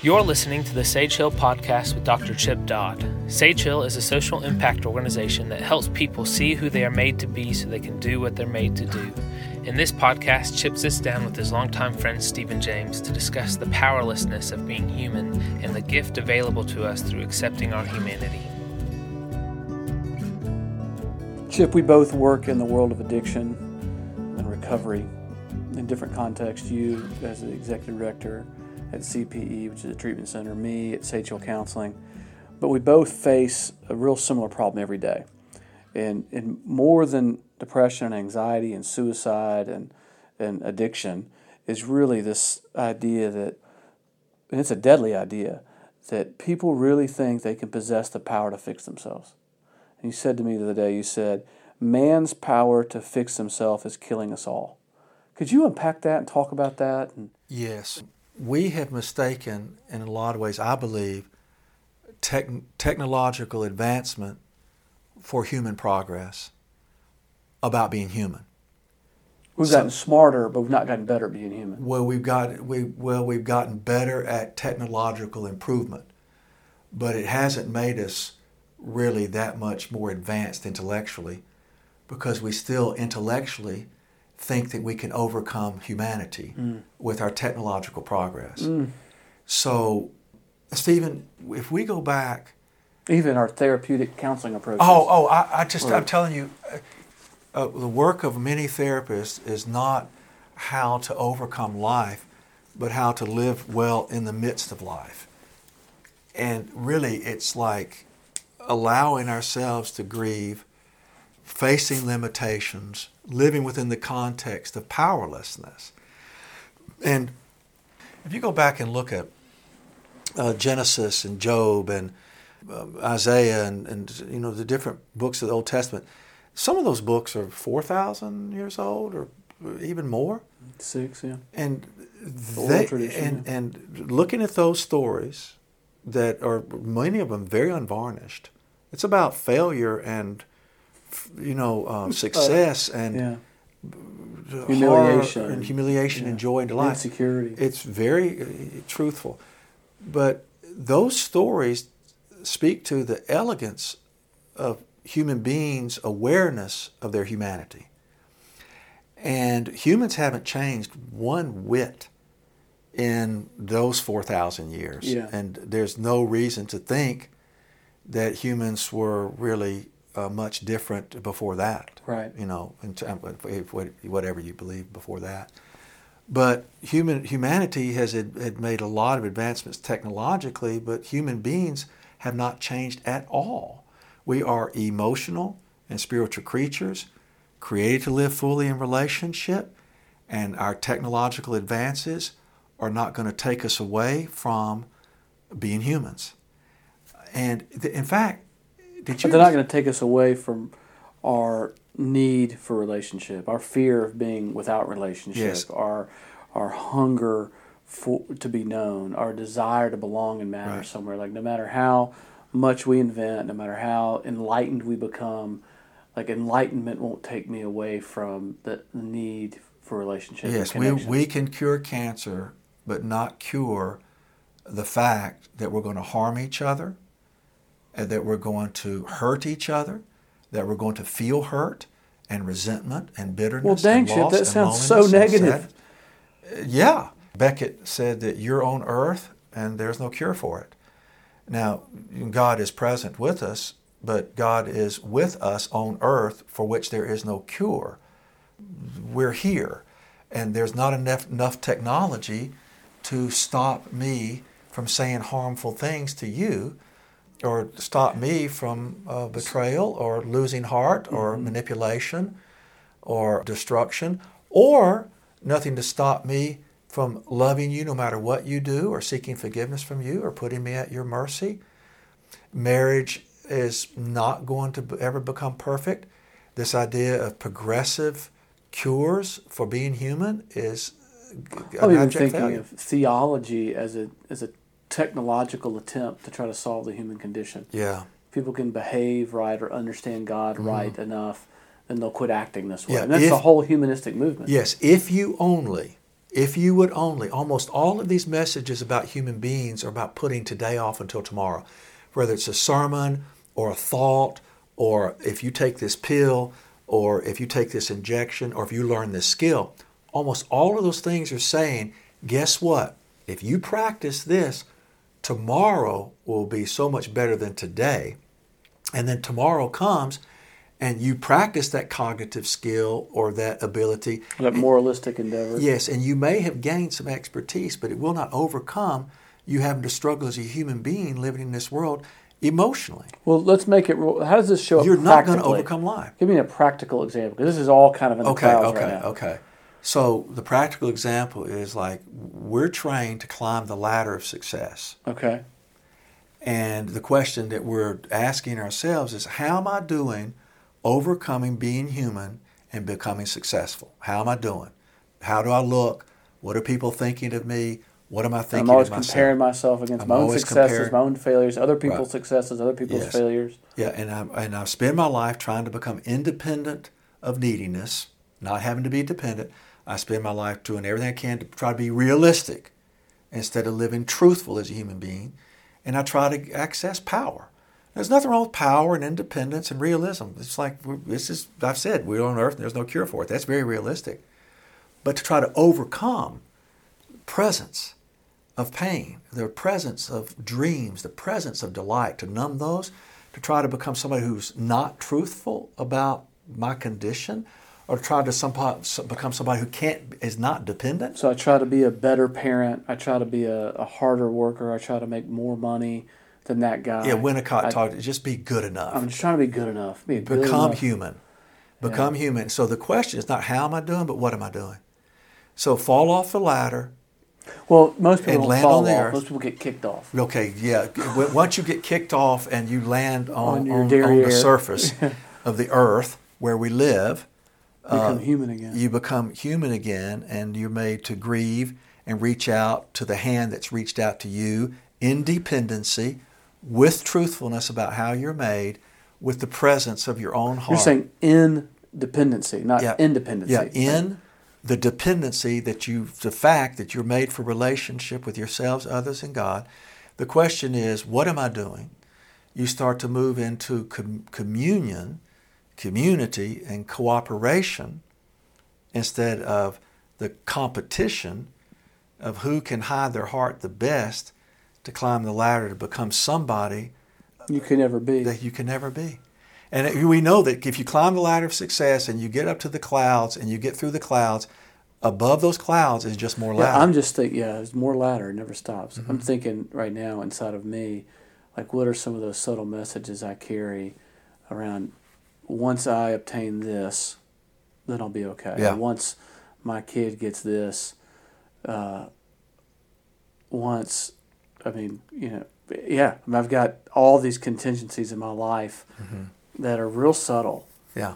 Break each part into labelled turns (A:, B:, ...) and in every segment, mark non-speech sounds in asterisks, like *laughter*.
A: You're listening to the Sage Hill podcast with Dr. Chip Dodd. Sage Hill is a social impact organization that helps people see who they are made to be so they can do what they're made to do. In this podcast, Chip sits down with his longtime friend Stephen James to discuss the powerlessness of being human and the gift available to us through accepting our humanity.
B: Chip, we both work in the world of addiction and recovery in different contexts. You, as the executive director, at CPE, which is a treatment center, me at Sage Counseling. But we both face a real similar problem every day. And, and more than depression and anxiety and suicide and, and addiction is really this idea that, and it's a deadly idea, that people really think they can possess the power to fix themselves. And you said to me the other day, you said, man's power to fix himself is killing us all. Could you unpack that and talk about that? And
C: yes we have mistaken, in a lot of ways, I believe, tech, technological advancement for human progress about being human.
B: We've so, gotten smarter, but we've not gotten better at being human.
C: Well, we've got we well we've gotten better at technological improvement, but it hasn't made us really that much more advanced intellectually, because we still intellectually think that we can overcome humanity mm. with our technological progress. Mm. So, Stephen, if we go back,
B: even our therapeutic counseling approach.
C: Oh, oh, I, I just, or, I'm telling you, uh, uh, the work of many therapists is not how to overcome life, but how to live well in the midst of life. And really, it's like allowing ourselves to grieve, facing limitations, living within the context of powerlessness. And if you go back and look at uh, Genesis and Job and uh, Isaiah and, and you know the different books of the Old Testament, some of those books are four thousand years old or even more.
B: Six, yeah.
C: And they, and, yeah. and looking at those stories that are many of them very unvarnished. It's about failure and you know, um, success and
B: yeah. humiliation
C: and humiliation
B: yeah.
C: and joy and delight.
B: Insecurity.
C: It's very uh, truthful, but those stories speak to the elegance of human beings' awareness of their humanity. And humans haven't changed one whit in those 4,000 years.
B: Yeah.
C: And there's no reason to think that humans were really uh, much different before that.
B: Right.
C: You know, whatever you believe before that. But human humanity has had made a lot of advancements technologically, but human beings have not changed at all. We are emotional and spiritual creatures, created to live fully in relationship, and our technological advances are not going to take us away from being humans. And in fact,
B: did you? But they're not going to take us away from our need for relationship, our fear of being without relationship,
C: yes.
B: our our hunger for to be known, our desire to belong and matter
C: right.
B: somewhere. Like no matter how much we invent, no matter how enlightened we become, like enlightenment won't take me away from the need for relationship.
C: Yes, we we can cure cancer, but not cure the fact that we're going to harm each other Uh, that we're going to hurt each other, that we're going to feel hurt and resentment and bitterness.
B: Well, dang
C: shit,
B: that sounds so negative.
C: Uh, yeah. Beckett said that you're on earth and there's no cure for it. Now, God is present with us, but God is with us on earth for which there is no cure. We're here, and there's not enough, enough technology to stop me from saying harmful things to you or stop me from uh, betrayal or losing heart or mm-hmm. manipulation or destruction, or nothing to stop me from loving you no matter what you do or seeking forgiveness from you or putting me at your mercy. Marriage is not going to ever become perfect. This idea of progressive cures for being human is
B: I'm even thinking failure. of theology as a as a technological attempt to try to solve the human condition.
C: Yeah.
B: people can behave right or understand God right enough, then they'll quit acting this way.
C: Mm-hmm. Yeah,
B: and that's
C: if-
B: the whole humanistic movement.
C: Yes, if you only, if you would only, almost all of these messages about human beings are about putting today off until tomorrow. Whether it's a sermon or a thought, or if you take this pill, or if you take this injection, or if you learn this skill, almost all of those things are saying, guess what? If you practice this, tomorrow will be so much better than today. And then tomorrow comes and you practice that cognitive skill or that ability.
B: That moralistic endeavor.
C: Yes, and you may have gained some expertise, but it will not overcome you having to struggle as a human being living in this world emotionally.
B: Well, let's make it. real- How does this show up?
C: You're not going to overcome life.
B: Give me a practical example because this is all kind of in the
C: Okay,
B: clouds
C: okay,
B: right now.
C: okay. So the practical example is like we're trying to climb the ladder of success.
B: Okay.
C: And the question that we're asking ourselves is how am I doing overcoming being human and becoming successful? How am I doing? How do I look? What are people thinking of me? What am I thinking
B: I'm always
C: myself?
B: comparing myself against
C: I'm
B: my own successes,
C: comparing-
B: my own failures, other people's
C: Right.
B: successes, other people's
C: Yes.
B: failures.
C: Yeah, and I and I spend my life trying to become independent of neediness, not having to be dependent. I spend my life doing everything I can to try to be realistic instead of living truthful as a human being, and I try to access power. There's nothing wrong with power and independence and realism. It's like this is I've said we're on earth and there's no cure for it. That's very realistic. But to try to overcome presence of pain, the presence of dreams, the presence of delight, to numb those, to try to become somebody who's not truthful about my condition, or try to somehow become somebody who can't is not dependent.
B: So I try to be a better parent. I try to be a, a harder worker. I try to make more money than that guy.
C: Yeah, Winnicott
B: I,
C: talked. Just be good enough.
B: I'm just trying to be good enough. Be good
C: become
B: enough.
C: human. Become human. So the question is not how am I doing, but what am I doing? So fall off the ladder.
B: Well, most people
C: And land
B: fall
C: on the
B: off.
C: earth.
B: Most people get kicked off.
C: Okay, yeah. Once you get kicked off and you land *laughs* on,
B: On
C: on, on the surface *laughs* of the earth where we live,
B: Become uh, human again.
C: you become human again and you're made to grieve and reach out to the hand that's reached out to you in dependency with truthfulness about how you're made with the presence of your own heart
B: You're saying in dependency, not
C: yeah,
B: independency.
C: yeah in the dependency that you the fact that you're made for relationship with yourselves others and god the question is what am i doing you start to move into com- communion community and cooperation instead of the competition of who can hide their heart the best to climb the ladder to become somebody
B: You can never be.
C: that you can never be. And it- we know that if you climb the ladder of success and you get up to the clouds and you get through the clouds, above those clouds is just more
B: Yeah,
C: ladder.
B: I'm just thinking, yeah, it's more ladder, it never stops.
C: Mm-hmm.
B: I'm thinking right now inside of me, like, what are some of those subtle messages I carry around once I obtain this, then I'll be okay.
C: Yeah.
B: Once my kid gets this, uh, once, I mean, you know, yeah, I mean, I've got all these contingencies in my life
C: Mm-hmm.
B: that are real subtle,
C: yeah.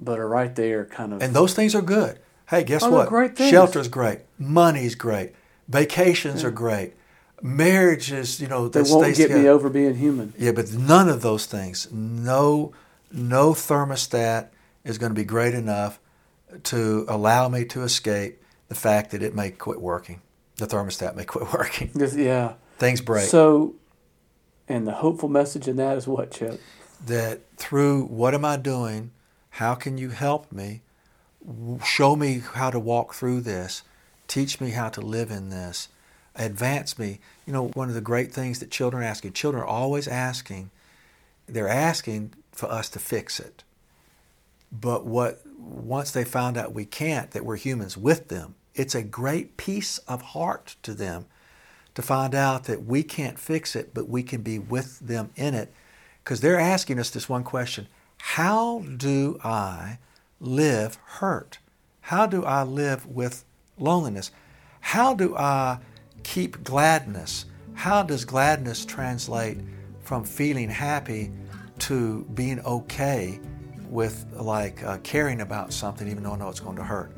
B: but are right there kind of.
C: And those things are good. Hey, guess
B: Oh,
C: what?
B: great things.
C: Shelter's great. Money's great. Vacations are great. Marriage is, you know,
B: they won't get me over being human.
C: Yeah, but none of those things, no, no thermostat is going to be great enough to allow me to escape the fact that it may quit working. The thermostat may quit *laughs* working.
B: Yeah.
C: Things break.
B: So, and the hopeful message in that is what, Chip?
C: that through what am I doing? How can you help me? Show me how to walk through this. Teach me how to live in this. Advance me. You know, one of the great things that children are asking, children are always asking, they're asking for us to fix it. But what once they found out we can't, that we're humans with them, it's a great piece of heart to them to find out that we can't fix it, but we can be with them in it. Because they're asking us this one question How do I live hurt? How do I live with loneliness? How do I keep gladness? How does gladness translate from feeling happy to being okay with like uh, caring about something even though I know it's going to hurt?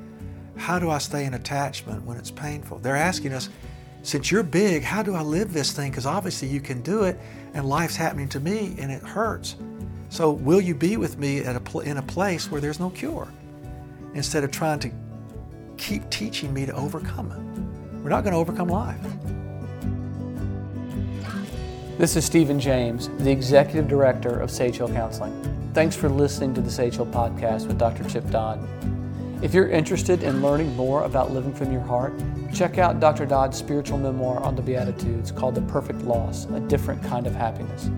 C: How do I stay in attachment when it's painful? They're asking us, since you're big, how do I live this thing? Because obviously you can do it, and life's happening to me and it hurts. So, will you be with me a pl- in a place where there's no cure? Instead of trying to keep teaching me to overcome it. We're not going to overcome life.
B: This is Stephen James, the Executive Director of Sage Hill Counseling. Thanks for listening to the Sage Hill Podcast with Dr. Chip Dodd. If you're interested in learning more about living from your heart, check out Dr. Dodd's spiritual memoir on the Beatitudes called The Perfect Loss A Different Kind of Happiness.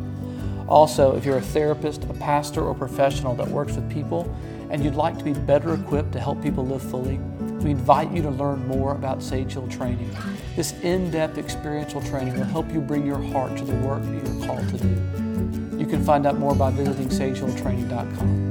B: Also, if you're a therapist, a pastor, or professional that works with people and you'd like to be better equipped to help people live fully, we invite you to learn more about Sage Hill training. This in depth experiential training will help you bring your heart to the work that you're called to do. You can find out more by visiting sagehilltraining.com.